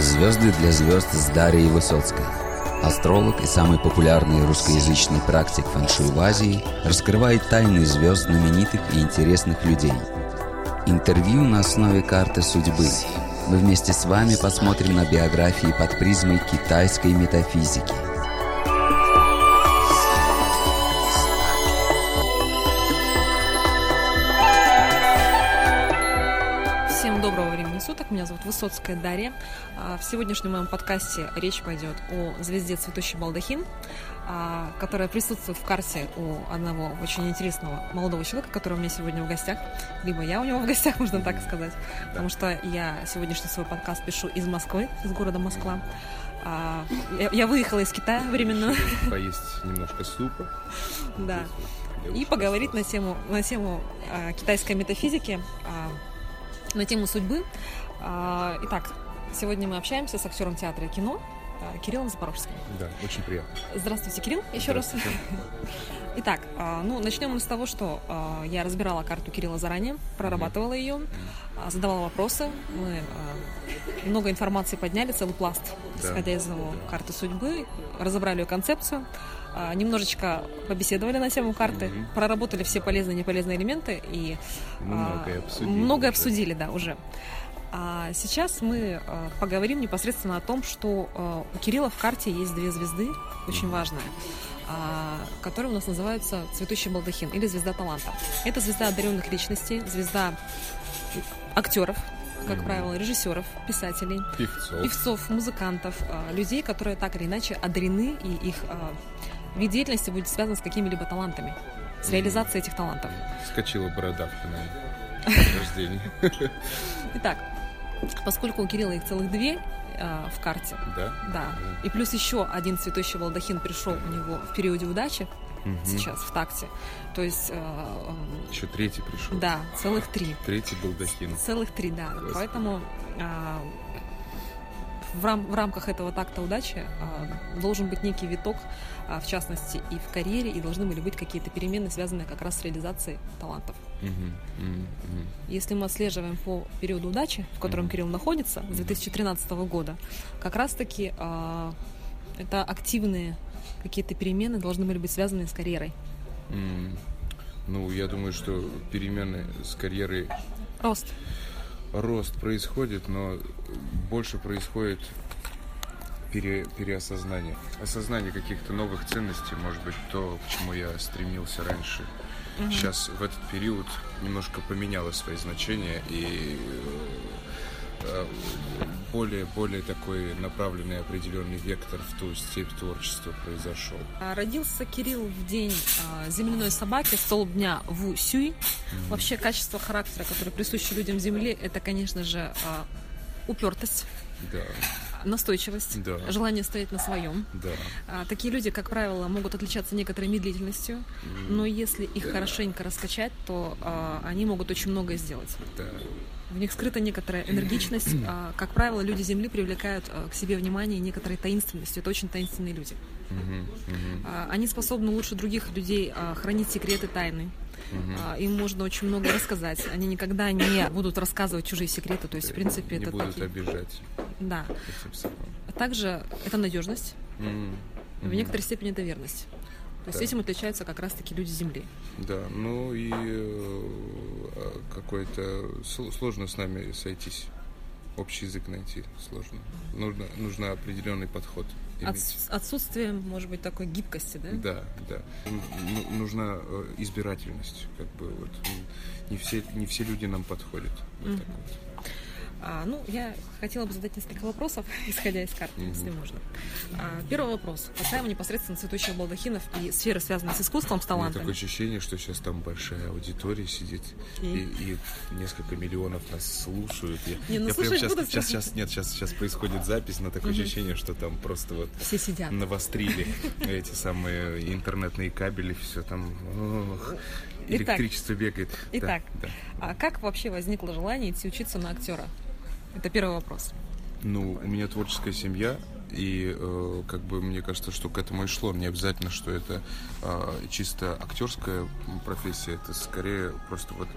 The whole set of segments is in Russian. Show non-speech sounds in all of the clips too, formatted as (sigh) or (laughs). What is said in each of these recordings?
Звезды для звезд с Дарьей Высоцкой. Астролог и самый популярный русскоязычный практик фэншуй в Азии раскрывает тайны звезд знаменитых и интересных людей. Интервью на основе карты судьбы. Мы вместе с вами посмотрим на биографии под призмой китайской метафизики. Суток. Меня зовут Высоцкая Дарья. А, В сегодняшнем моем подкасте речь пойдет о звезде цветущий балдахин, а, которая присутствует в карте у одного очень интересного молодого человека, который у меня сегодня в гостях. Либо я у него в гостях, (laughs) можно так сказать. Потому что я сегодняшний свой подкаст пишу из Москвы, из города Москва. А, Я выехала из Китая временно. (laughs) Поесть немножко супа. Да. И поговорить на тему, на тему китайской метафизики, на тему судьбы. А, итак, сегодня мы общаемся с актером театра и кино а, Кириллом Запорожским. Да, очень приятно. Здравствуйте, Кирилл, еще раз. Здравствуйте. (laughs) Итак, а, ну начнем мы с того, что я разбирала карту Кирилла заранее, прорабатывала ее, задавала вопросы. Мы много информации подняли, целый пласт, Да. исходя из его карты судьбы, разобрали ее концепцию, немножечко побеседовали на тему карты, Мгм. проработали все полезные и неполезные элементы и многое обсудили многое обсудили, да, уже. А сейчас мы а, поговорим непосредственно о том, что а, у Кирилла в карте есть две звезды, очень важные, а, которые у нас называются цветущий балдахин или звезда таланта. Это звезда одаренных личностей, звезда актеров, как правило, режиссеров, писателей, Певцов. певцов, музыкантов, людей, которые так или иначе одарены, и их вид деятельности будет связан с какими-либо талантами, с реализацией этих талантов. Скочила бородавка на (laughs) рождение. Итак, поскольку у Кирилла их целых две а, в карте, Да? да, и плюс еще один цветущий балдахин пришел у него в периоде удачи Мгм. сейчас в такте, то есть, а, ам, Еще третий пришел. да, целых три. Третий балдахин. Целых три, да. Господи. Поэтому а, в, рам- в рамках этого такта удачи а, должен быть некий виток, в частности, и в карьере, и должны были быть какие-то перемены, связанные как раз с реализацией талантов. Мгм, мгм. Если мы отслеживаем по периоду удачи, в котором Мгм. Кирилл находится, с 2013 года, как раз-таки а, это активные какие-то перемены должны были быть связаны с карьерой. М, Ну, я думаю, что перемены с карьерой Рост. рост происходит, но больше происходит пере- переосознание. Осознание каких-то новых ценностей, может быть, то, к чему я стремился раньше. Сейчас в этот период немножко поменяло свои значения и э, более, более такой направленный определенный вектор в ту степь творчества произошел. А, Родился Кирилл в день а, земляной собаки, столб дня Ву Сюй. Вообще качество характера, которое присуще людям Земли, это, конечно же, а, упертость, Да, настойчивость, Да. желание стоять на своем. да. А, Такие люди, как правило, могут отличаться некоторой медлительностью, но если их хорошенько раскачать, то а, они могут очень многое сделать. да. В них скрыта некоторая энергичность. (clears throat) А, Как правило, люди Земли привлекают а, к себе внимание некоторой таинственностью. Это очень таинственные люди. Мгм, мгм, А, Они способны лучше других людей а, хранить секреты тайны. А, Им можно очень много рассказать. Они никогда не будут рассказывать чужие секреты. То есть, в принципе, Не это будут такие- обижать Да. А Также это надежность. М, В некоторой степени это верность. То есть Да. этим отличаются как раз-таки люди Земли. Да, ну и э, какой-то сл- сложно с нами сойтись, общий язык найти сложно. Нужно, нужно определенный подход Отс- отсутствие, может быть, такой гибкости, да? Да, да. Н- ну- нужна э, избирательность, как бы вот. Не все, не все люди нам подходят. Вот Мгм. так вот. А, ну, я хотела бы задать несколько вопросов, (laughs) исходя из карты, Мгм. если можно. А, первый вопрос. Касаемо непосредственно цветущих балдахинов и сферы, связанной с искусством, с У меня талантами. такое ощущение, что сейчас там большая аудитория сидит, И? и, и несколько миллионов нас слушают. Я, Не, ну, я прям сейчас, будут. сейчас, сейчас, нет, сейчас, сейчас происходит запись, но такое Мгм. ощущение, что там просто вот Все сидят. навострили (laughs) эти самые интернетные кабели, все там, электричество бегает. Да, Итак. да. А как вообще возникло желание идти учиться на актера? Это первый вопрос. Ну, у меня творческая семья, и э, как бы мне кажется, что к этому и шло. Не обязательно, что это э, чисто актерская профессия, это скорее просто вот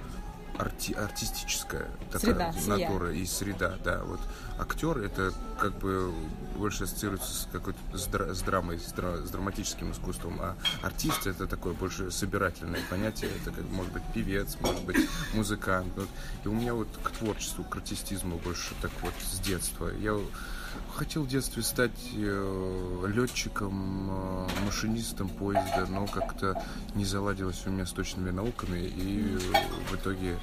арти, артистическая такая среда, натура и среда, да. Вот актер это как бы больше ассоциируется с какой-то с, дра, с драмой, с, дра, с драматическим искусством, а артист это такое больше собирательное понятие, это как может быть певец, может быть музыкант. Вот. И у меня вот к творчеству, к артистизму больше так вот с детства. Я хотел в детстве стать э, летчиком, э, машинистом поезда, но как-то не заладилось у меня с точными науками, и в итоге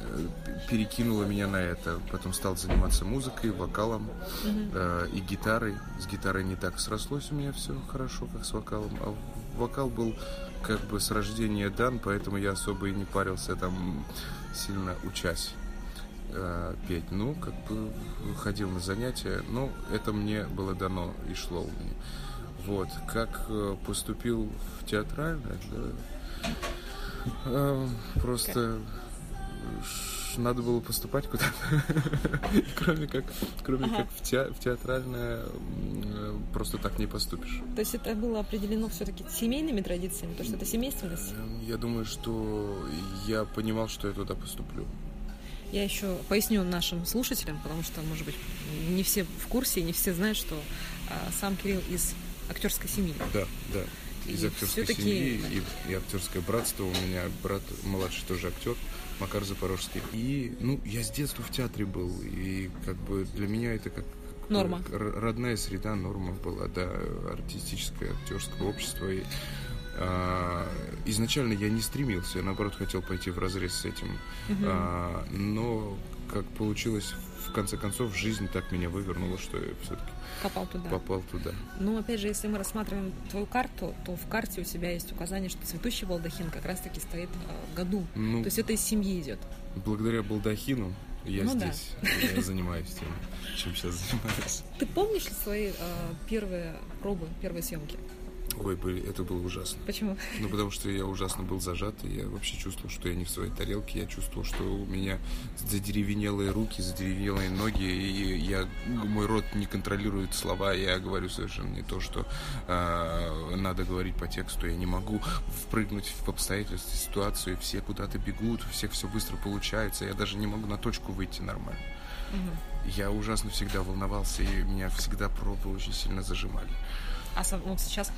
э, перекинуло меня на это. Потом стал заниматься музыкой, вокалом э, и гитарой. С гитарой не так срослось у меня все хорошо, как с вокалом. А вокал был как бы с рождения дан, поэтому я особо и не парился там сильно учась э, петь. Ну, как бы ходил на занятия, но это мне было дано и шло у меня. Вот, как э, поступил в театральное, да, э, просто надо было поступать куда-то, (laughs) кроме как, кроме ага. как в, те, в театральное просто так не поступишь. То есть это было определено все-таки семейными традициями, то что это семейственность? Я думаю, что я понимал, что я туда поступлю. Я еще поясню нашим слушателям, потому что, может быть, не все в курсе, не все знают, что а, сам Кирилл из актерской семьи. Да, да. Из и актерской семьи да. и, и актерское братство. У меня брат младший тоже актер, Макар Запорожский. И, ну, я с детства в театре был, и как бы для меня это как Норма. Родная среда, норма была, да, артистическое, актерское общество. И изначально я не стремился, я наоборот хотел пойти в разрез с этим, а, но как получилось в конце концов жизнь так меня вывернула, что я все-таки попал туда. Попал туда. Ну, опять же, если мы рассматриваем твою карту, то в карте у тебя есть указание, что цветущий балдахин как раз-таки стоит в году. Ну, то есть это из семьи идет. Благодаря балдахину я ну, здесь, да. я занимаюсь тем, чем сейчас занимаюсь. Ты помнишь свои э, первые пробы, первые съемки? Ой, это было ужасно. Почему? Ну, потому что я ужасно был зажат, и я вообще чувствовал, что я не в своей тарелке, я чувствовал, что у меня задеревенелые руки, задеревенелые ноги, и я, мой рот не контролирует слова, я говорю совершенно не то, что э, надо говорить по тексту, я не могу впрыгнуть в обстоятельства, ситуацию, все куда-то бегут, у всех все быстро получается, я даже не могу на точку выйти нормально. Угу. Я ужасно всегда волновался, и меня всегда пробы очень сильно зажимали. А со, ну, сейчас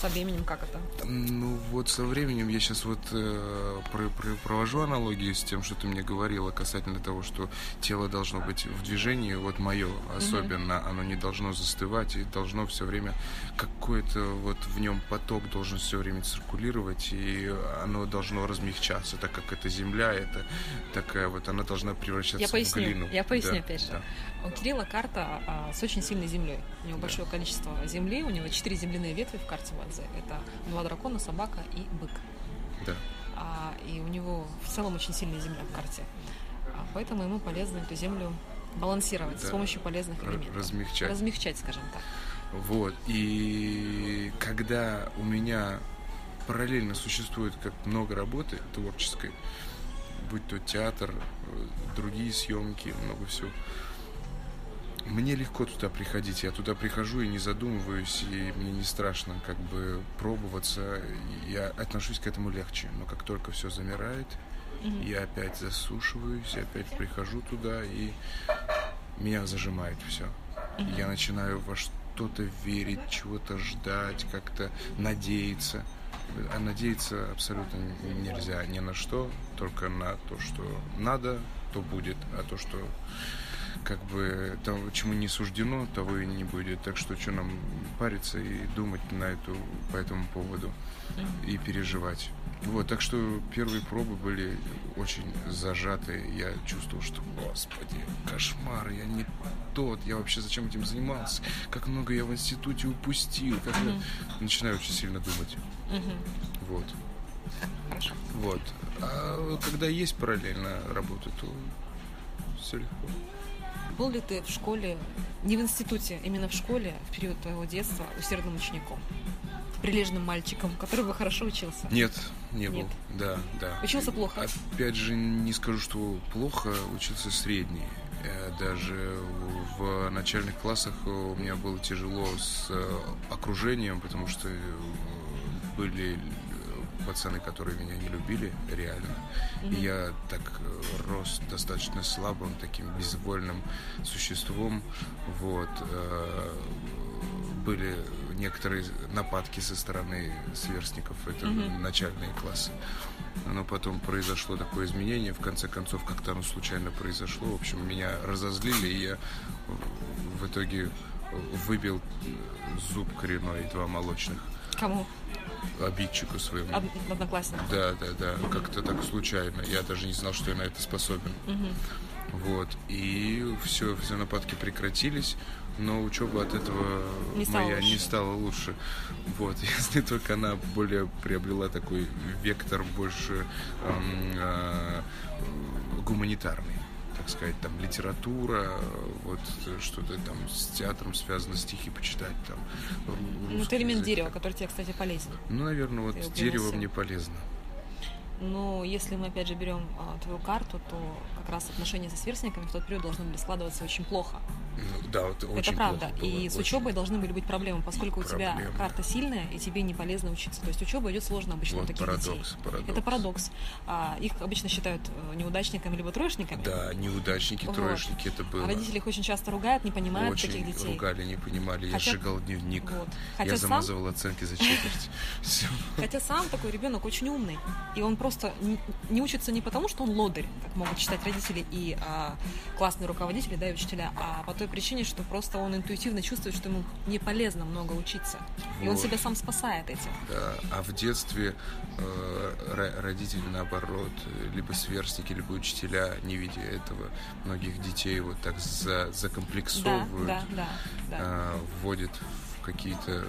со временем как это? Ну вот со временем я сейчас вот э, про, про, провожу аналогию с тем, что ты мне говорила касательно того, что тело должно быть в движении. Вот мое особенно, mm-hmm. оно не должно застывать и должно все время какой-то вот в нем поток должен все время циркулировать и оно должно размягчаться, так как это земля, это такая вот, она должна превращаться я поясню, в глину. Я поясню да, опять же. Да. У Кирилла карта а, с очень сильной землей. У него да. большое количество земли, у него четыре земляные ветви в карте Вадзе. Это два дракона, собака и бык. Да. А, и у него в целом очень сильная земля в карте. А, поэтому ему полезно эту землю балансировать да. с помощью полезных элементов. Размягчать. Размягчать, скажем так. Вот. И когда у меня параллельно существует как много работы творческой, будь то театр, э, другие съемки, много всего, мне легко туда приходить. Я туда прихожу и не задумываюсь, и мне не страшно как бы пробоваться. Я отношусь к этому легче. Но как только все замирает, mm-hmm. я опять засушиваюсь, я опять прихожу туда, и меня зажимает все. Mm-hmm. Я начинаю во что-то верить, чего-то ждать, как-то надеяться. А надеяться абсолютно нельзя ни на что, только на то, что надо, то будет, а то, что как бы того, чему не суждено, того и не будет. Так что что нам париться и думать на эту, по этому поводу и переживать. Вот, так что первые пробы были очень зажатые. Я чувствовал, что, господи, кошмар, я не тот, я вообще зачем этим занимался, как много я в институте упустил, как mm-hmm. я начинаю очень сильно думать. Mm-hmm. Вот. Вот. А когда есть параллельно работа, то все легко. Был ли ты в школе, не в институте, именно в школе, в период твоего детства, усердным учеником? Прилежным мальчиком, который бы хорошо учился? Нет, не Нет. был. Да, да. Учился плохо? Опять же, не скажу, что плохо, учился средний. Э, даже в начальных классах у меня было тяжело с э, окружением, потому что э, были пацаны, которые меня не любили, реально. И я так э, рос достаточно слабым, таким безвольным существом. Вот. Э, были некоторые нападки со стороны сверстников, это начальные классы. Но потом произошло такое изменение, в конце концов, как-то оно случайно произошло. В общем, меня разозлили, и я в итоге выбил зуб коренной, два молочных. Кому? Обидчику своему. Од- Однокласснику. Да, да, да, как-то так случайно. Я даже не знал, что я на это способен. Вот. И все, все нападки прекратились, но учеба от этого Не моя лучше. не стала лучше. Вот. (laughs) Если только она более приобрела такой вектор больше эм, э, гуманитарный. Так сказать, там литература, вот что-то там с театром связано, стихи почитать там. Ну, это элемент язык. дерева, который тебе, кстати, полезен. Ну, наверное, вот Ты дерево приносил. мне полезно. Но если мы опять же берем а, твою карту, то как раз отношения со сверстниками в тот период должны были складываться очень плохо. Да, вот очень это правда. плохо было, и с очень. учебой должны были быть проблемы, поскольку у тебя Проблемы. карта сильная, и тебе не полезно учиться. То есть учеба идет сложно обычно у Вот таких парадокс, детей. парадокс. Это парадокс. А, их обычно считают э, неудачниками либо троечниками. Да, неудачники, Вот. троечники, это было. А родители их очень часто ругают, не понимают Очень таких детей. ругали, не понимали. Я Хотя- сжигал дневник. Вот. Я Хотя сам- замазывал оценки за четверть. (laughs) Хотя сам такой ребенок очень умный. И он просто не, не учится не потому, что он лодырь, как могут считать родители и а, классные руководители, да, и учителя, а по той причине, что просто он интуитивно чувствует, что ему не полезно много учиться. И он себя сам спасает этим. Да, А в детстве э, ро- родители, наоборот, либо сверстники, либо учителя, не видя этого, многих детей вот так за, Да, закомплексовывают, да, да, да. э, вводят в какие-то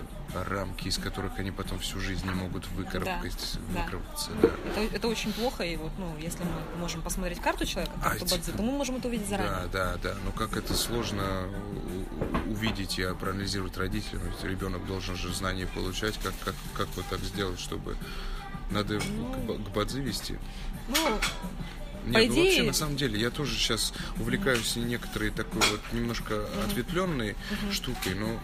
рамки, из которых они потом всю жизнь не могут выкарабкать, да. выкарабкаться. Да. Это, это очень плохо, и вот, ну, если мы можем посмотреть карту человека, А, карту эти- Бадзи, то мы можем это увидеть заранее. Да, да, да. Но как это сложно увидеть и проанализировать родителям. Ведь ребенок должен же знания получать, как, как, как вот так сделать, чтобы надо к, ба- к бадзи вести. Ну, Нет, По ну идее- вообще, на самом деле, я тоже сейчас увлекаюсь некоторой такой вот немножко ответвленной штукой, но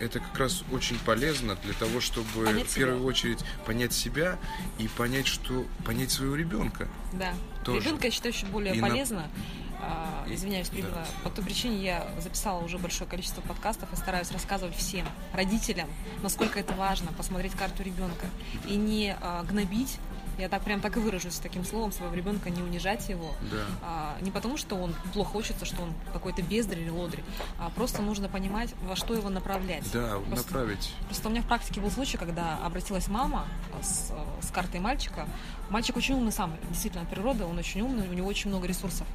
это как раз очень полезно для того, чтобы Понять в первую себя. очередь понять себя и понять, что понять своего ребенка. Да. Тоже. Ребенка, я считаю, еще более И на- полезно. А, И- извиняюсь, перебила. да. По той причине я записала уже большое количество подкастов и стараюсь рассказывать всем родителям, насколько это важно, посмотреть карту ребенка и не а, гнобить. Я так прям так и выражусь таким словом своего ребенка, не унижать его. Да. А, не потому, что он плохо учится, что он какой-то бездарь или лодырь, а просто нужно понимать, во что его направлять. Да, Просто- направить. Просто у меня в практике был случай, когда обратилась мама с, э, с картой мальчика. Мальчик очень умный сам, действительно, от природы, он очень умный, у него очень много ресурсов.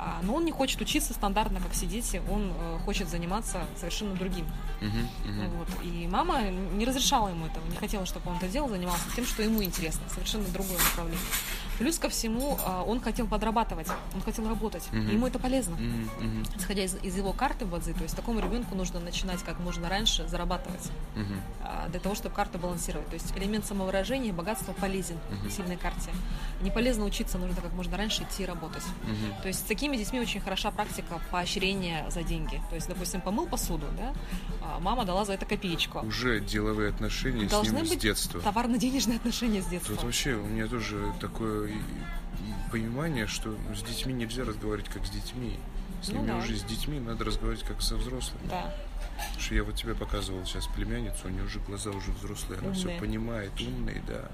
А, но он не хочет учиться стандартно, как все дети, он э, хочет заниматься совершенно другим. Мгм, мгм. Вот. И мама не разрешала ему этого, не хотела, чтобы он это делал, занимался тем, что ему интересно, совершенно другое направление. Плюс ко всему, а, он хотел подрабатывать, он хотел работать, Мгм. и ему это полезно. Мгм, Исходя из, из его карты Бадзи, то есть такому ребенку нужно начинать как можно раньше зарабатывать а, для того, чтобы карту балансировать. То есть элемент самовыражения, богатства полезен Мгм. в сильной карте. Не полезно учиться, нужно как можно раньше идти работать. Мгм. То есть с такими детьми очень хороша практика поощрения за деньги. То есть, допустим, помыл посуду, да, а мама дала за это копеечку. Уже деловые отношения с Должны ним с быть детства. товарно-денежные отношения с детства. Тут вообще у меня тоже такое и- понимание, что с детьми нельзя разговаривать как с детьми. С Ну ними да. уже с детьми надо разговаривать как со взрослыми. Да. Потому что я вот тебе показывал сейчас племянницу, у нее уже глаза уже взрослые, она все понимает, умные, да.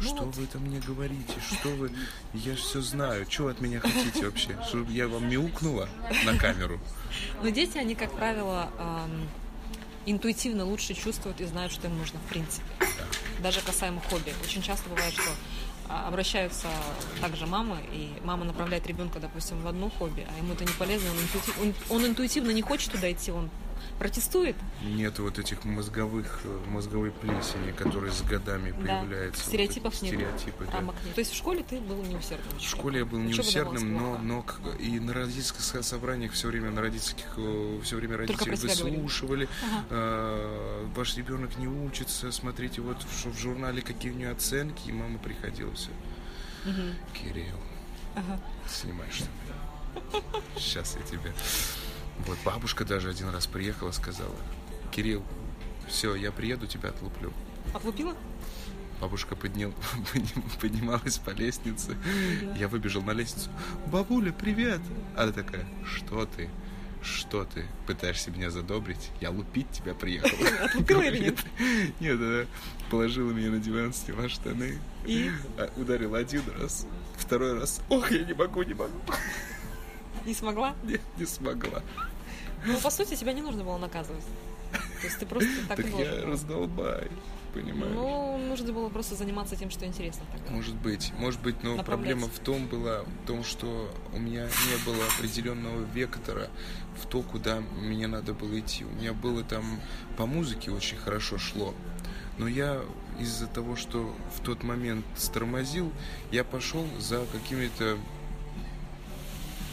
Ну что вот. вы там мне говорите, что вы... Я же все знаю, вы от меня хотите вообще? Чтобы я вам мяукнула на камеру? Но дети, они, как правило, эм, интуитивно лучше чувствуют и знают, что им нужно, в принципе. Даже касаемо хобби. Очень часто бывает, что обращаются также мамы, и мама направляет ребенка, допустим, в одно хобби, а ему это не полезно, он, интуитив- он- он интуитивно не хочет туда идти, он протестует. Нет вот этих мозговых, э, мозговой плесени, которые с годами Да. появляются. Вот Стереотипов эти нет. Стереотипы, да. Рамок нет. То есть в школе ты был неусердным. В школе я был Учеба неусердным, но, но и на родительских со- собраниях все время на родительских все время родители выслушивали. Ага. э, ваш ребенок не учится, смотрите вот в, в журнале какие у него оценки, и мама приходила все. Мгм. Кирилл, Ага. снимай что Сейчас я тебе. Вот бабушка даже один раз приехала, сказала, Кирилл, все, я приеду, тебя отлуплю. Отлупила? Бабушка поднял, (laughs) поднималась по лестнице. Я выбежал на лестницу. Бабуля, привет! Она такая, что ты? Что ты пытаешься меня задобрить? Я лупить тебя приехал. (laughs) Отлупила или нет? Нет, она положила меня на диван, сняла штаны. И? А, Ударила один раз, второй раз. Ох, я не могу, не могу. Не смогла? Нет, не смогла. Ну, по сути, тебя не нужно было наказывать. То есть ты просто так, Так не должен я раздолбай, понимаешь? Ну, нужно было просто заниматься тем, что интересно тогда. Может быть, может быть, но проблема в том была, в том, что у меня не было определенного вектора в то, куда мне надо было идти. У меня было там по музыке очень хорошо шло, но я из-за того, что в тот момент стормозил, я пошел за какими-то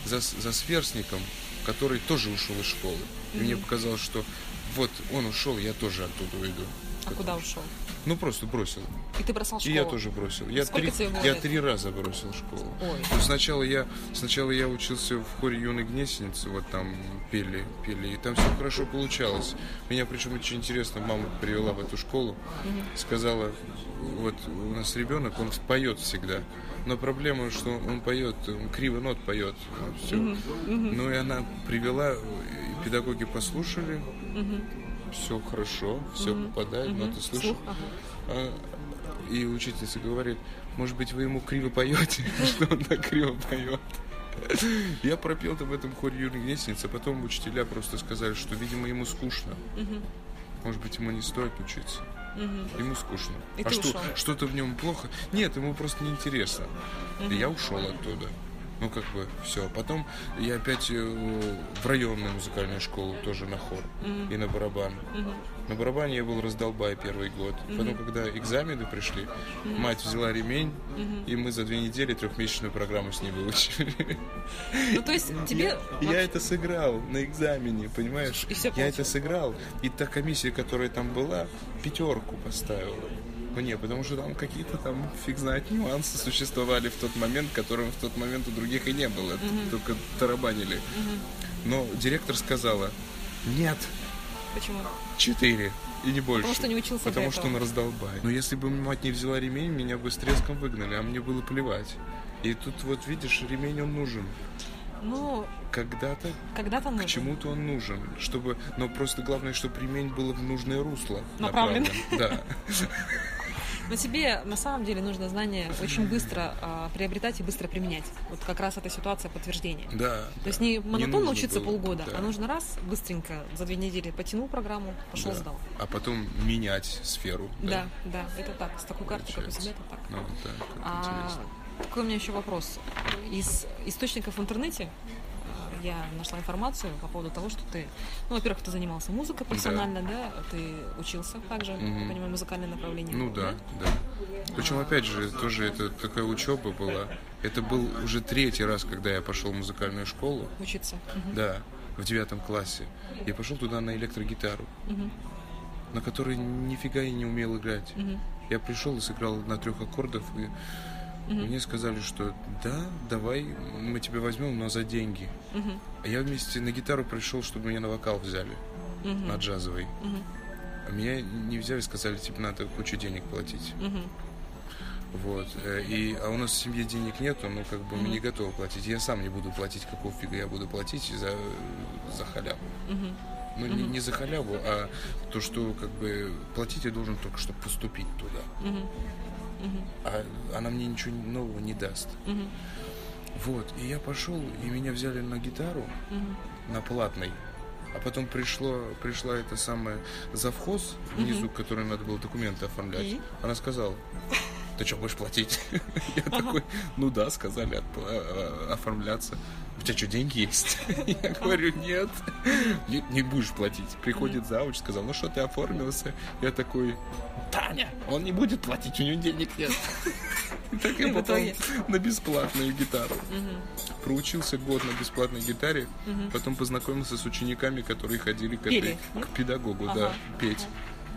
за, за сверстником, который тоже ушел из школы. И мне показалось, что вот он ушел, я тоже оттуда уйду. А куда ушел? Ну просто бросил. И ты бросал И школу? я тоже бросил. Я, Сколько три, я три раза бросил школу. Ой. Сначала я, сначала я учился в хоре юной гнесеницы, вот там пели, пели, и там все хорошо получалось. Меня причем очень интересно, мама привела в эту школу, сказала, вот у нас ребенок, он поет всегда. Но проблема, что он поет, он криво нот поет. Все. Ну и она привела, и педагоги послушали, все хорошо, все попадает, ноты слышат. Слух? Ага. А, И учительница говорит, может быть, вы ему криво поете, (laughs) что он так криво поет. Я пропел там в этом хоре Юрий Гнесницы, а потом учителя просто сказали, что, видимо, ему скучно. Может быть, ему не стоит учиться. Ему скучно. И а ты что, ушел? что-то в нем плохо? Нет, ему просто неинтересно. И я ушел оттуда. Ну, как бы, все. Потом я опять э, в районную музыкальную школу тоже на хор и на барабан. На барабане я был раздолбай первый год. Потом, когда экзамены пришли, мать взяла ремень, и мы за две недели трехмесячную программу с ней выучили. Ну, то есть тебе... Я, я это сыграл на экзамене, понимаешь? И я это сыграл. И та комиссия, которая там была, пятерку поставила. Мне, потому что там какие-то там, фиг знает, нюансы существовали в тот момент, которым в тот момент у других и не было. Только тарабанили. Но директор сказала, нет, Почему? четыре. И не больше. Потому что не учился Потому что этого. он раздолбай. Но если бы мать не взяла ремень, меня бы с треском выгнали, а мне было плевать. И тут вот видишь, ремень он нужен. Ну, Когда-то когда-то к нужно. чему-то он нужен, чтобы, но просто главное, чтобы ремень было в нужное русло Направлен. Да, (laughs) Но тебе на самом деле нужно знания очень быстро а, приобретать и быстро применять. Вот как раз эта ситуация подтверждения. да. То есть не монотонно учиться было, полгода, да. а нужно раз, быстренько, за две недели потянул программу, пошел, да. сдал. А потом менять сферу. Да, да, это так. С такой картой, как у тебя, это так. Ну, да, как А, интересно. такой у меня еще вопрос. Из источников в интернете я нашла информацию по поводу того, что ты, ну, во-первых, ты занимался музыкой профессионально, да, ты учился также, я Мгм. понимаю, музыкальное направление. Ну да, да. Причем, опять же, тоже это такая учеба была. Это был уже третий раз, когда я пошел в музыкальную школу. Учиться. Мгм. Да, в девятом классе. Я пошел туда на электрогитару, Мгм. на которой нифига я не умел играть. Мгм. Я пришел и сыграл на трех аккордах, и мне сказали, что да, давай, мы тебя возьмем, но за деньги. Мгм. А я вместе на гитару пришел, чтобы меня на вокал взяли, Мгм. на джазовый. Мгм. А меня не взяли, сказали, типа, надо кучу денег платить. Мгм. Вот. э, И, а у нас в семье денег нету, ну, как бы мы не готовы платить. Я сам не буду платить, какого фига я буду платить за, за халяву. Мгм. Ну, не, не за халяву, а то, что, как бы, платить я должен только, чтобы поступить туда. Мгм. А она мне ничего нового не даст. Вот, и я пошел, и меня взяли на гитару, на платной. А потом пришло, пришла эта самая завхоз внизу, которой надо было документы оформлять. И? Она сказала, ты что, будешь платить? (laughs) Я такой, ну да, сказали а, оформляться. У тебя что, деньги есть? (laughs) Я говорю, нет. Не, не будешь платить. Приходит зауч, сказал, ну что, ты оформился? Я такой, Таня, он не будет платить, у него денег нет. (laughs) Так я попал на бесплатную гитару. Проучился год на бесплатной гитаре, потом познакомился с учениками, которые ходили к, этой, к педагогу, да, петь.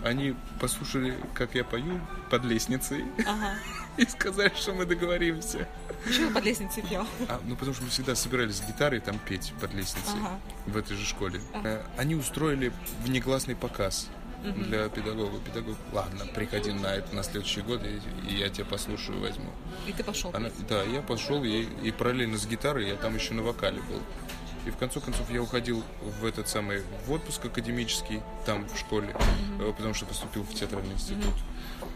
Они послушали, как я пою под лестницей, Ага. (laughs) и сказали, что мы договоримся. Почему под лестницей пел? А, ну, потому что мы всегда собирались с гитарой там петь под лестницей Ага. в этой же школе. Ага. Э, Они устроили внегласный показ. для педагога. Педагог, ладно, приходи на это на следующий год, и, и я тебя послушаю, возьму. И ты пошел. Она, да, я пошел, и, и параллельно с гитарой я там еще на вокале был. И в конце концов я уходил в этот самый в отпуск академический там в школе, mm-hmm. потому что поступил в театральный институт. Mm-hmm.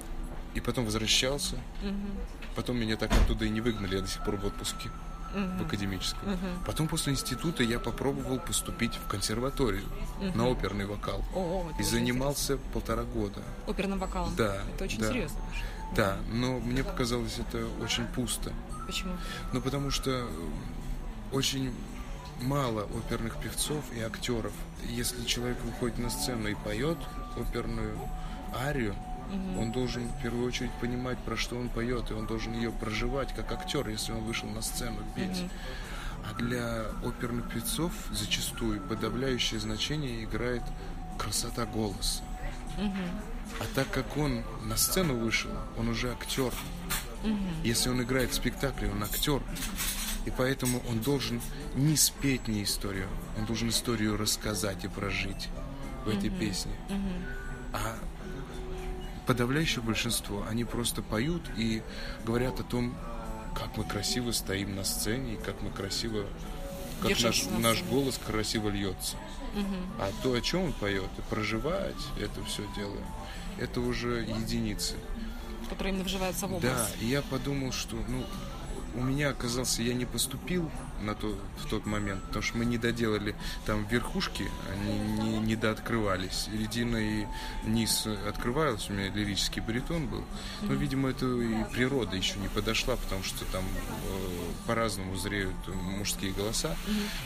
И потом возвращался. Mm-hmm. Потом меня так оттуда и не выгнали, я до сих пор в отпуске mm-hmm. в академическом. Mm-hmm. Потом после института я попробовал поступить в консерваторию mm-hmm. на оперный вокал. О, и занимался интересно. полтора года. Оперным вокалом? Да. Это очень да. серьезно. Да, но мне показалось это очень пусто. Почему? Ну, потому что очень мало оперных певцов и актеров. Если человек выходит на сцену и поет оперную арию, угу. он должен в первую очередь понимать, про что он поет, и он должен ее проживать как актер, если он вышел на сцену петь. Угу. А для оперных певцов зачастую подавляющее значение играет красота голоса. Угу. А так как он на сцену вышел, он уже актер. Угу. Если он играет в спектакле, он актер. И поэтому он должен не спеть не историю, он должен историю рассказать и прожить в этой mm-hmm. песне. Mm-hmm. А подавляющее большинство, они просто поют и говорят о том, как мы красиво стоим на сцене, и как мы красиво, как наш, наш голос красиво льется. Угу. А то, о чем он поет, и проживать это все дело, это уже единицы. Которые именно вживаются в образ. Да, и я подумал, что ну, у меня оказался, я не поступил на то, в тот момент, потому что мы не доделали там верхушки, они не, не дооткрывались. Середина и низ открывалась, у меня лирический баритон был. Но, видимо, это и природа еще не подошла, потому что там э, по-разному зреют мужские голоса.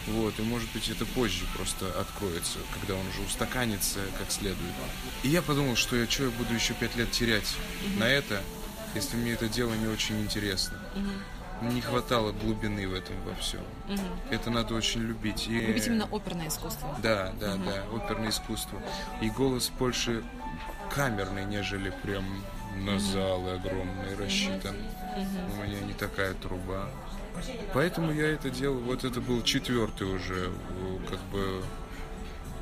Вот, и может быть это позже просто откроется, когда он уже устаканится как следует. И я подумал, что я что я буду еще пять лет терять на это, если мне это дело не очень интересно не хватало глубины в этом во всем. Угу. Это надо очень любить. И... Любить именно оперное искусство. Да, да, угу. да, оперное искусство. И голос больше камерный, нежели прям на угу. залы огромные рассчитан. Угу. У меня не такая труба. Поэтому я это делал. Вот это был четвертый уже, как бы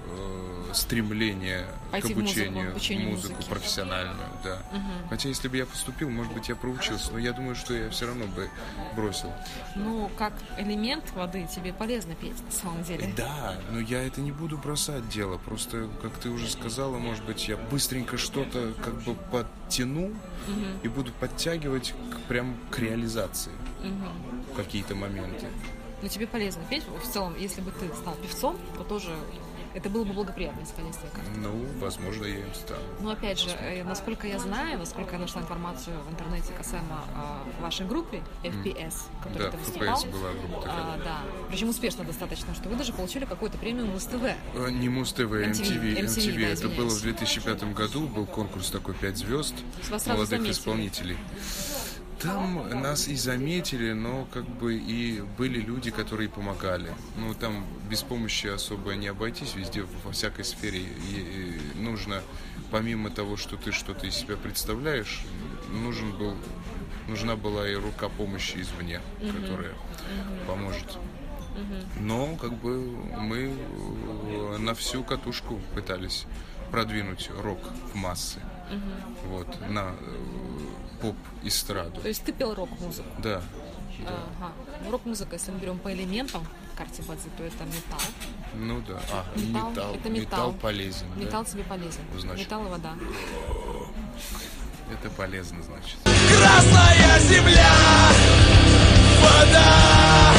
э, стремление Пойти к обучению, музыку, музыку музыки. профессиональную, да. Угу. Хотя если бы я поступил, может быть, я проучился, но я думаю, что я все равно бы бросил. Ну, как элемент воды тебе полезно петь, на самом деле. Да, но я это не буду бросать дело. Просто, как ты уже сказала, может быть, я быстренько что-то как бы подтяну угу. и буду подтягивать к, прям к реализации угу. какие-то моменты. Но тебе полезно петь. В целом, если бы ты стал певцом, то тоже это было бы благоприятно, скорее всего. Ну, возможно, я им стану. Ну, опять же, э, насколько я знаю, насколько я нашла информацию в интернете касаемо э, вашей группы FPS, которую да, ты выступал. FPS была группа такая. А, да, причем успешно достаточно, что вы даже получили какую-то премию Муз-ТВ. А, не Муз-ТВ, MTV. MTV, MTV, MTV да, это было в 2005 году, был конкурс такой «Пять звезд» молодых исполнителей. Там нас и заметили, но как бы и были люди, которые помогали. Ну, там без помощи особо не обойтись, везде, во всякой сфере и нужно, помимо того, что ты что-то из себя представляешь, нужен был, нужна была и рука помощи извне, угу. которая угу. поможет. Но как бы мы э, на всю катушку пытались продвинуть рок в массы. Угу. Вот, на э, поп-эстраду. То есть ты пел рок-музыку? Да. да. Ага. Ну, рок-музыка, если мы берем по элементам карте базы, то это металл. Ну да. А, металл. металл. Это металл. Металл полезен. Металл да? тебе полезен. Значит. Металл и вода. Это полезно, значит. Красная земля, вода,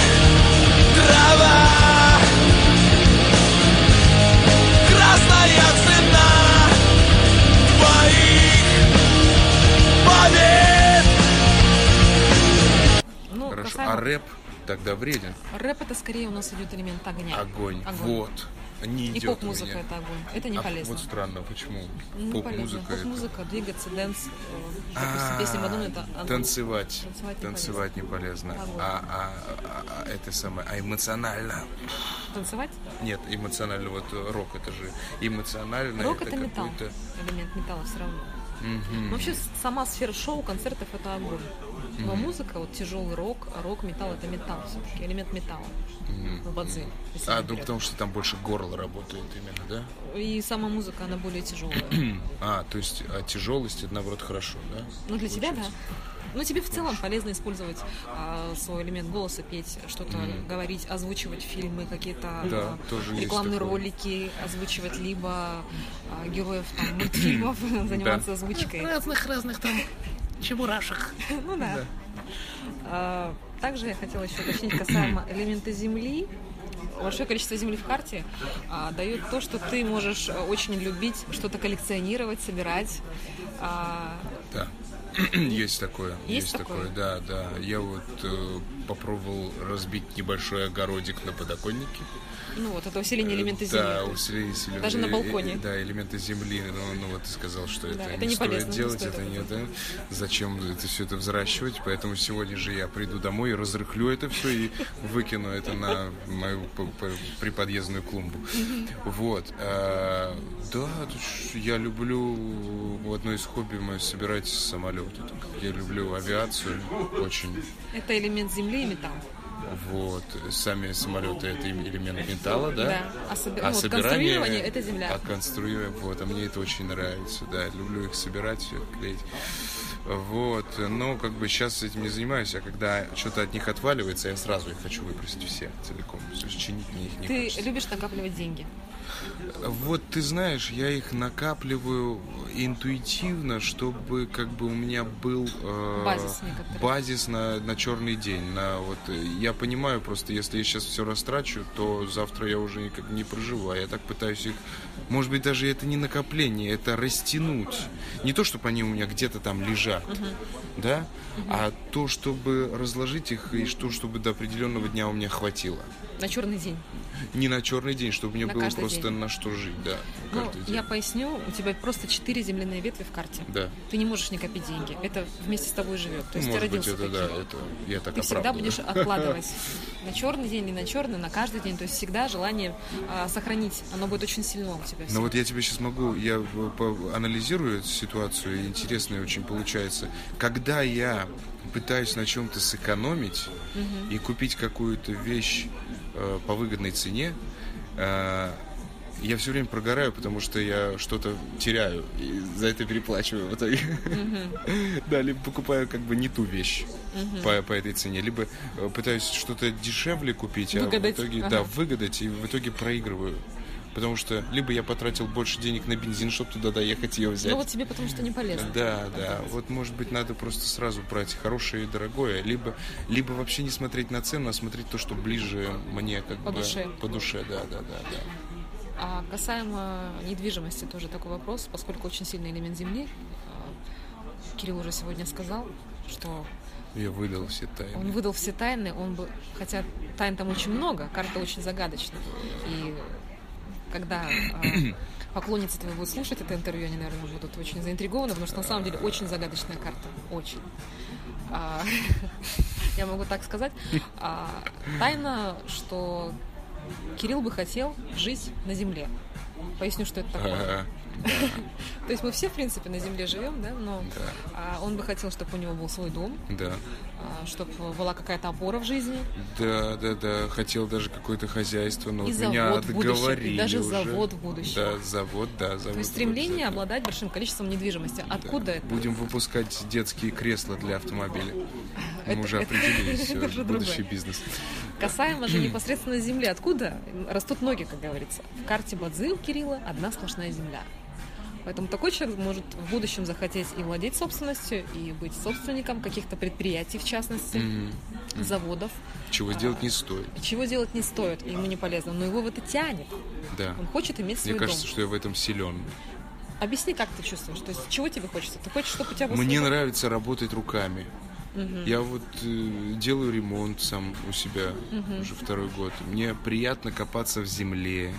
трава, Ну, Хорошо, касаемо... а рэп тогда вреден? Рэп это скорее у нас идет элемент огня. Огонь, огонь. вот. Не и поп-музыка это огонь. Это не а полезно. Вот странно, почему? Не поп-музыка. Поп-музыка, это... двигаться, dance, э, допустим, песня Мадонны это танцевать. Танцевать, танцевать не полезно. Не полезно. А, а, а, а это самое, а эмоционально. Танцевать? Нет, эмоционально, вот рок это же эмоционально. Рок это, это металл. Элемент металла все равно. Мгм. Вообще сама сфера шоу, концертов это огонь. Но музыка, вот тяжелый рок, рок, металл это металл все-таки, элемент металла. В бадзи. если А, ну потому что там больше горло работает именно, да? И сама музыка, она более тяжелая. (clears throat) А, то есть а тяжелость это наоборот хорошо, да? Ну, для тебя, да. Ну, тебе в целом полезно использовать а, свой элемент голоса, петь, что-то говорить, озвучивать фильмы, какие-то Да, а, рекламные ролики, озвучивать либо а, героев там, (clears throat) мультфильмов, заниматься озвучкой. разных-разных там чебурашек. (laughs) Ну да. А, Также я хотела еще уточнить касаемо (clears throat) элемента Земли. Большое количество земли в карте а, дает то, что ты можешь очень любить что-то коллекционировать, собирать. А, Да. (clears throat) Есть такое. Есть такое? да, да. Я вот э, попробовал разбить небольшой огородик на подоконнике. Ну вот, это усиление элемента Земли. Э, Да, усиление селен- Даже на э, э, балконе. Да, элементы земли. Ну, ну вот ты сказал, что это, Да, это не не стоит полезно, не делать, стоит это не да. Зачем это все это взращивать? Поэтому сегодня же я приду домой и разрыхлю это все и выкину это на мою приподъездную клумбу. Вот. Да, я люблю одно из хобби мое собирать самолеты. Я люблю авиацию очень. Это элемент Земли и металл. Вот. Сами самолеты это элемент металла, да? Да. А, соби- А ну, вот собирание конструирование это Земля. А конструирование, вот, а мне это очень нравится, да, люблю их собирать, клеить. Вот, но как бы сейчас этим не занимаюсь, а когда что-то от них отваливается, я сразу их хочу выбросить все целиком. То есть чинить мне их не Ты хочется. любишь накапливать деньги. Вот ты знаешь, я их накапливаю интуитивно, чтобы как бы у меня был э, Базис на, на черный день. На вот э, я понимаю просто, если я сейчас все растрачу, то завтра я уже никак не проживу. А я так пытаюсь их, может быть, даже это не накопление, это растянуть. Не то, чтобы они у меня где-то там лежат, да, а то, чтобы разложить их и что, чтобы до определенного дня у меня хватило. На черный день. Не на черный день, чтобы мне На было просто день. на что жить, да. Ну, день. я поясню, у тебя просто четыре земляные ветви в карте. Да. Ты не можешь не копить деньги. Это вместе с тобой живет. То есть Может ты быть, родился это да, таким. это я так Ты всегда будешь (laughs) откладывать на черный день, не на черный, на каждый день. То есть всегда желание а, сохранить. Оно будет очень сильно у тебя. Ну вот я тебе сейчас могу, я по- анализирую эту ситуацию, и интересно очень получается. Когда я пытаюсь на чем-то сэкономить и купить какую-то вещь э, по выгодной цене, э, я все время прогораю, потому что я что-то теряю и за это переплачиваю в итоге. (laughs) Да, либо покупаю как бы не ту вещь по, по этой цене, либо э, пытаюсь что-то дешевле купить, а Выгадать, в итоге, ага. да, выгадать, и в итоге проигрываю. Потому что либо я потратил больше денег на бензин, чтобы туда доехать и ее взять. Ну вот тебе потому что не полезно. Да, да. Вот может быть надо просто сразу брать хорошее и дорогое, либо, либо вообще не смотреть на цену, а смотреть то, что ближе мне как По бы душе. по душе, да, да, да, да. А касаемо недвижимости тоже такой вопрос, поскольку очень сильный элемент земли. а, Кирилл уже сегодня сказал, что Я выдал все тайны. он выдал все тайны, он бы, хотя тайн там очень много, карта очень загадочна. И когда а, (clears throat) поклонницы твои будут слушать это интервью, они, наверное, будут очень заинтригованы, потому что на самом деле очень загадочная карта. Очень. А, (laughs) я могу так сказать. А, тайна, что Кирилл бы хотел жить на земле. Поясню, что это такое. (laughs) То есть мы все, в принципе, на земле живем, да, но он бы хотел, чтобы у него был свой дом, Да. Чтобы была какая-то опора в жизни, Да, да, да. Хотел даже какое-то хозяйство, но И вот меня завод будущем, и отговорили даже уже. завод в будущем. Да, завод, да, завод. То есть стремление это. обладать большим количеством недвижимости. Откуда это? Будем выпускать детские кресла для автомобиля. (laughs) Мы Это- уже определились, это уже будущий другое. бизнес. Касаемо же (clears throat) непосредственно земли. Откуда растут ноги, как говорится? В карте Бадзи у Кирилла одна сплошная земля. Поэтому такой человек может в будущем захотеть и владеть собственностью, и быть собственником каких-то предприятий, в частности, заводов. Чего сделать не стоит. Чего делать не стоит, ему не полезно. Но его в это тянет. Да. Он хочет иметь свой Мне кажется, дом. что я в этом силен. Объясни, как ты чувствуешь. То есть, чего тебе хочется? Ты хочешь, чтобы у тебя был Мне свой нравится работать руками. Я вот э, делаю ремонт сам у себя уже второй год. Мне приятно копаться в земле.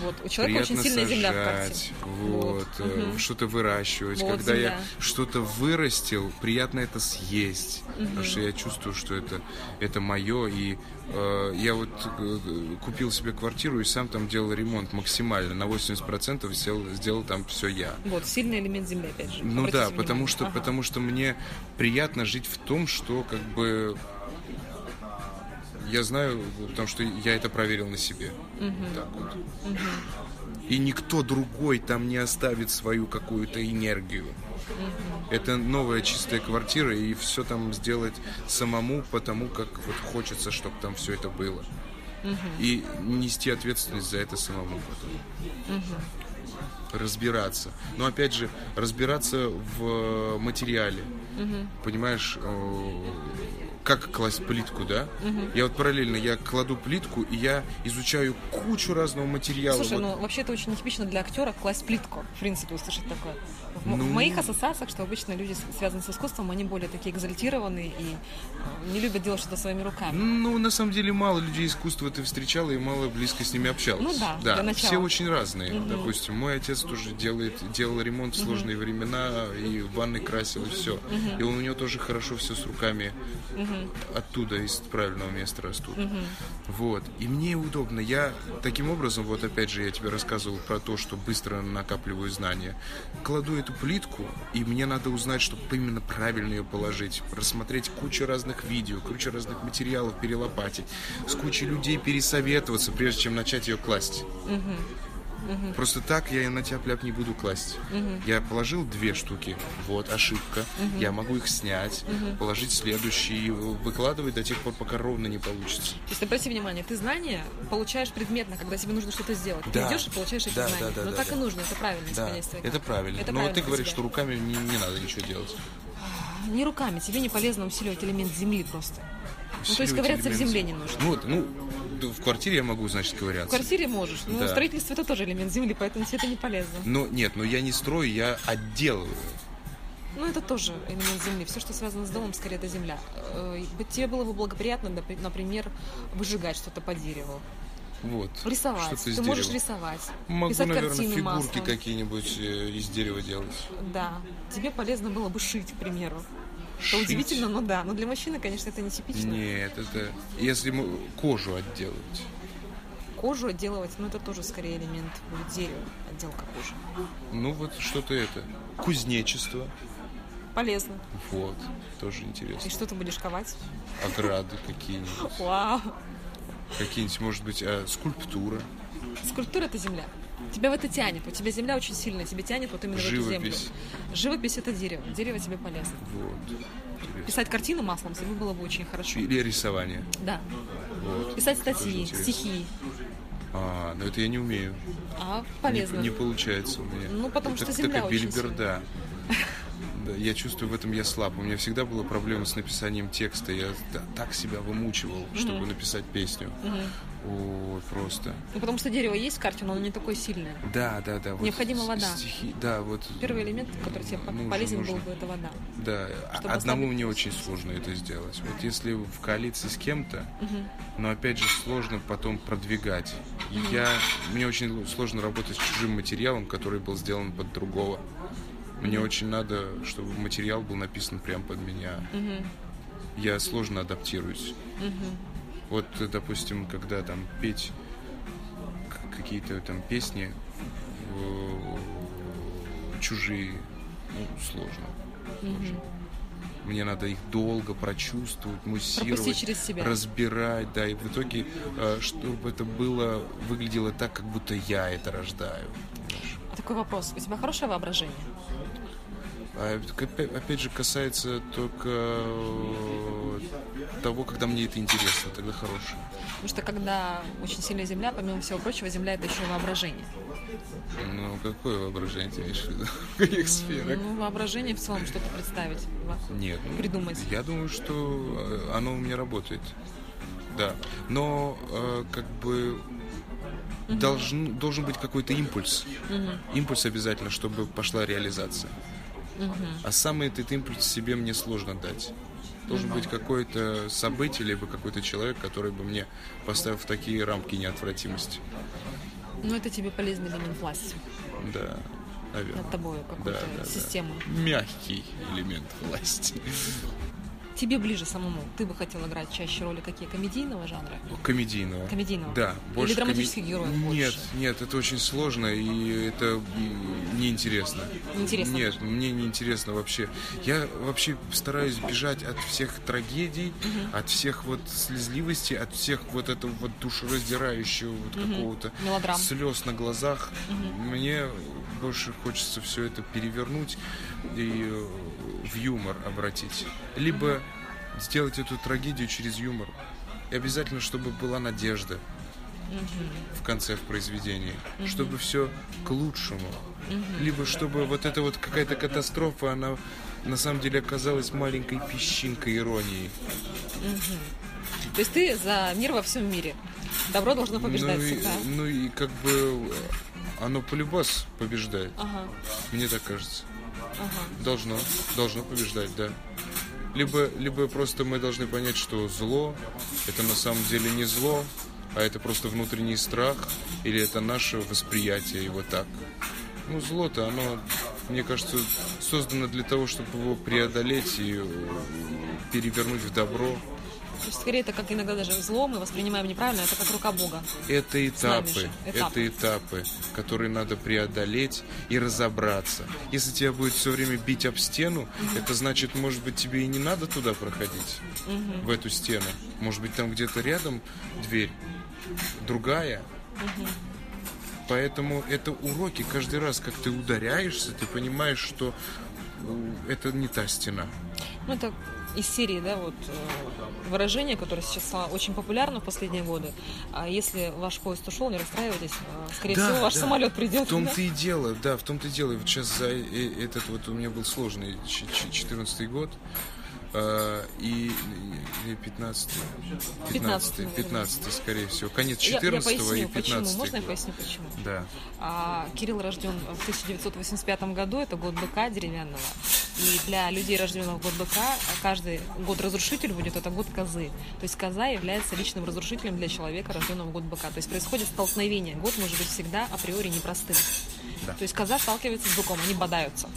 Вот. У человека приятно очень сильная земля в сажать, карте. вот, э, Мгм. что-то выращивать. Вот Когда земля. я что-то вырастил, приятно это съесть, потому что я чувствую, что это это мое. И э, я вот э, купил себе квартиру и сам там делал ремонт максимально на 80% сделал, сделал там все я. Вот, сильный элемент земли, опять же. Ну Обратите да, внимание. потому что, Ага. потому что мне приятно жить в том, что как бы я знаю, потому что я это проверил на себе. Так вот. И никто другой там не оставит свою какую-то энергию. Это новая чистая квартира, и все там сделать самому, потому как вот хочется, чтобы там все это было. И нести ответственность за это самому потом разбираться. Но опять же, разбираться в материале. Понимаешь, э, как класть плитку, да? Я вот параллельно, я кладу плитку, и я изучаю кучу разного материала. Слушай, Вот ну вообще это очень нетипично для актера класть плитку, в принципе, услышать такое. В, Ну. в моих ассоциациях, что обычно люди, с- связанные с искусством, они более такие экзальтированные и э, не любят делать что-то своими руками. Ну, на самом деле, мало людей искусства ты встречала и мало близко с ними общалась. Ну да, для начала. все очень разные. Допустим, мой отец тоже делает, делал ремонт в сложные времена, и в ванной красил, и все. И он, у него тоже хорошо все с руками оттуда, из правильного места растут. Вот. И мне удобно. Я таким образом, вот опять же, я тебе рассказывал про то, что быстро накапливаю знания. Кладу эту плитку, и мне надо узнать, чтобы именно правильно ее положить. Рассмотреть кучу разных видео, кучу разных материалов, перелопатить. С кучей людей пересоветоваться, прежде чем начать ее класть. Просто так я на тяп-ляп не буду класть. Я положил две штуки, вот, ошибка. Я могу их снять, положить следующие, выкладывать до тех пор, пока ровно не получится. То есть, обрати внимание, ты знания получаешь предметно, когда тебе нужно что-то сделать. Да. Ты идешь и получаешь эти Да, знания. да, да, Но да, так да. и нужно, это правильно, Да, это правильно. Это Но правильно ты говоришь, тебя. что руками не, не надо ничего делать. Не руками, тебе не полезно усиливать элемент земли просто. Ну, то есть Усиливать ковыряться в земле земли. не нужно. Ну, вот, ну, в квартире я могу, значит, В ковыряться. квартире можешь, но Да. строительство это тоже элемент земли, поэтому тебе это не полезно. Но нет, но я не строю, я отделываю. Ну, это тоже элемент земли. Все, что связано с домом, скорее, это земля. Э, Тебе было бы благоприятно, напри- например, выжигать что-то по дереву. Вот. Рисовать. Что-то Ты из можешь дерева. рисовать. Могу, писать наверное, картины фигурки маслом. какие-нибудь э, из дерева делать. Да. Тебе полезно было бы шить, к примеру. Это Шить? удивительно, но да. Но для мужчины, конечно, это нетипично. Нет, это... Если мы кожу отделать. Кожу отделывать, ну, это тоже скорее элемент будет дерева, отделка кожи. Ну, вот что-то это. Кузнечество. Полезно. Вот. Тоже И интересно. что ты будешь ковать? Ограды какие-нибудь. Вау. Какие-нибудь, может быть, э, скульптура. Скульптура – это земля. Тебя в это тянет. У тебя земля очень сильная, тебе тянет вот именно в эту землю. Живопись. Живопись – это дерево. Дерево тебе полезно. Вот. Интересно. Писать картину маслом тебе было бы очень хорошо. Или рисование. Да. Вот. Писать статьи, стихи. А, но это я не умею. А, Не, полезно. не получается у меня. Ну, потому Это что земля такая очень бельберда. (laughs) Да, я чувствую, в этом я слаб. У меня всегда была проблема с написанием текста. Я та- так себя вымучивал, чтобы написать песню. Ой, просто. Ну, потому что дерево есть в карте, но оно не такое сильное. Да, да, да. вот Необходима вода. Стихи, да, вот. Первый элемент, который тебе Нужно, полезен нужно. был бы, это вода. Да, а- Чтобы одному ослабить мне очень сложно это сделать. Вот если в коалиции с кем-то, но опять же сложно потом продвигать. Я, мне очень сложно работать с чужим материалом, который был сделан под другого. Мне очень надо, чтобы материал был написан прямо под меня. Я сложно адаптируюсь. Вот, допустим, когда там петь какие-то там песни э, чужие, ну, сложно. Сложно. Мне надо их долго прочувствовать, муссировать, через себя. разбирать, да, и в итоге, э, чтобы это было, выглядело так, как будто я это рождаю. такой вопрос. У тебя хорошее воображение? А опять- же, касается только э, того, когда мне это интересно, тогда хорошее. Потому что когда очень сильная земля, помимо всего прочего, земля это еще и воображение. Ну, какое воображение ты имеешь в виду? (laughs) В каких сферах? Ну, воображение в целом что-то представить. Нет. ну, Придумать. Я думаю, что э, оно у меня работает. Да. Но э, как бы должен, должен быть какой-то импульс. Импульс обязательно, чтобы пошла реализация. А сам этот импульс себе мне сложно дать. Должен быть какое-то событие, либо какой-то человек, который бы мне поставил в такие рамки неотвратимости. Ну, это тебе полезный элемент власти Да, наверное. над тобой, Да, какую-то да, да. систему. Мягкий элемент власти. Тебе ближе самому. Ты бы хотел играть чаще роли какие? Комедийного жанра? Комедийного. Комедийного? Да. Больше драматических коме- героев Нет, больше? нет, это очень сложно и это неинтересно. Неинтересно? Нет, мне неинтересно вообще. Я вообще стараюсь бежать от всех трагедий, от всех вот слезливостей, от всех вот этого вот душераздирающего вот какого-то Мелодрам. слез на глазах. Мне больше хочется все это перевернуть и э, в юмор обратить. Либо сделать эту трагедию через юмор. И обязательно, чтобы была надежда в конце в произведении, чтобы все к лучшему. Либо чтобы вот эта вот какая-то катастрофа, она на самом деле оказалась маленькой песчинкой иронии. То есть ты за мир во всем мире. Добро должно побеждать ну, и, всегда. ну и как бы э, оно полюбас побеждает. Ага, Мне так кажется. Ага. Должно, должно побеждать, да. Либо, либо просто мы должны понять, что зло это на самом деле не зло, а это просто внутренний страх, или это наше восприятие его так. Ну, зло-то, оно, мне кажется, создано для того, чтобы его преодолеть и э, перевернуть в добро. То есть, скорее, это как иногда даже зло мы воспринимаем неправильно, это как рука Бога. Это этапы, этапы. это этапы, которые надо преодолеть и разобраться. Если тебя будет все время бить об стену, это значит, может быть, тебе и не надо туда проходить, в эту стену. Может быть, там где-то рядом дверь другая. Поэтому это уроки. Каждый раз, как ты ударяешься, ты понимаешь, что э, это не та стена. Ну, это из серии, да, вот э, выражение, которое сейчас стало очень популярно в последние годы. А если ваш поезд ушел, не расстраивайтесь, э, скорее всего, ваш да. самолет придет. В том да? и дело, да, в том-то и дело. Вот сейчас за этот вот у меня был сложный 14 год. Э, и или 15 15 15-й, 15 скорее всего конец Я- 14 я, поясню, и 15 почему. Можно я поясню, почему? да А, Кирилл рожден в 1985 году, это год быка деревянного. И для людей, рожденных в год быка, каждый год разрушитель будет, это год козы. То есть коза является личным разрушителем для человека, рожденного в год быка. То есть происходит столкновение. Год может быть всегда априори непростым. Да. То есть коза сталкивается с быком, они бодаются.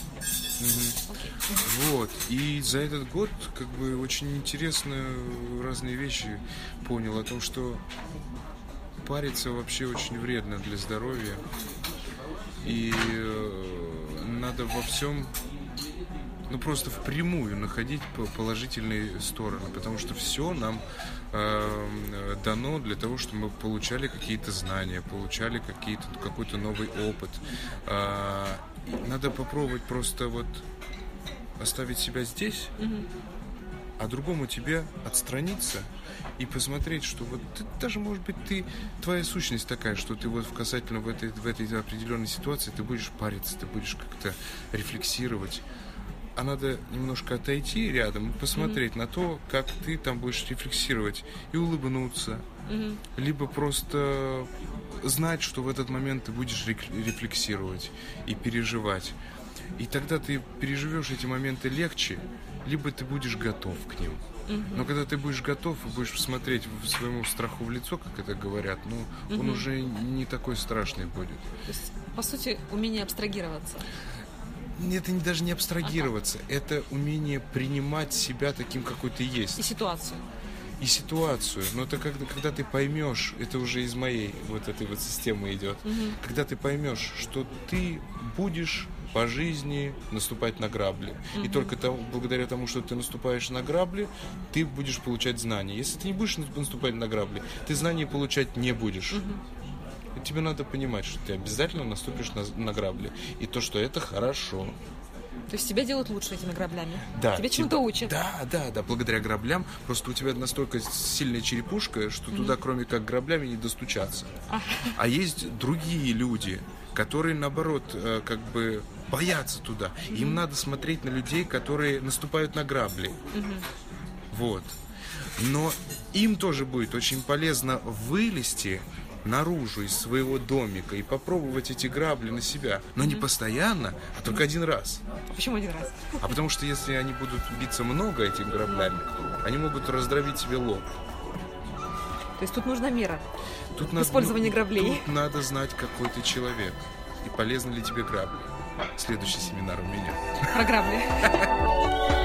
Окей. Вот. И за этот год как бы очень интересно разные вещи понял о том, что париться вообще очень вредно для здоровья. И э, надо во всем ну просто впрямую находить по- положительные стороны, потому что все нам э, дано для того, чтобы мы получали какие-то знания, получали какие-то какой-то новый опыт. И надо попробовать просто вот оставить себя здесь, а другому тебе отстраниться и посмотреть, что вот ты, даже может быть ты твоя сущность такая, что ты вот в касательно в этой в этой определенной ситуации ты будешь париться, ты будешь как-то рефлексировать. А надо немножко отойти рядом и посмотреть на то, как ты там будешь рефлексировать и улыбнуться, либо просто знать, что в этот момент ты будешь рефлексировать и переживать. И тогда ты переживешь эти моменты легче, либо ты будешь готов к ним. Но когда ты будешь готов и будешь смотреть в- своему страху в лицо, как это говорят, ну, он уже не такой страшный будет. То есть, по сути, умение абстрагироваться. Это не- даже не абстрагироваться, это умение принимать себя таким, какой ты есть. И ситуацию. и ситуацию. Но это когда, когда ты поймешь, это уже из моей вот этой вот системы идет, когда ты поймешь, что ты будешь по жизни наступать на грабли. И только тому- благодаря тому, что ты наступаешь на грабли, ты будешь получать знания. Если ты не будешь наступать на грабли, ты знаний получать не будешь. И Тебе надо понимать, что ты обязательно наступишь на, на грабли. И то, что это хорошо. То есть тебя делают лучше этими граблями. Да, Тебя чему-то тебя- учат. Да, да, да, благодаря граблям. Просто у тебя настолько сильная черепушка, что туда, кроме как граблями, не достучаться. А есть другие люди, которые, наоборот, э, как бы боятся туда. Им надо смотреть на людей, которые наступают на грабли. Вот. Но им тоже будет очень полезно вылезти наружу из своего домика и попробовать эти грабли на себя. Но не постоянно, а только один раз. Почему один раз? А потому что если они будут биться много этими граблями, они могут раздробить себе лоб. То есть тут нужна мера. Тут В использовании граблей. Тут надо знать, какой ты человек. И полезны ли тебе грабли. Следующий семинар у меня. Про грабли. (laughs)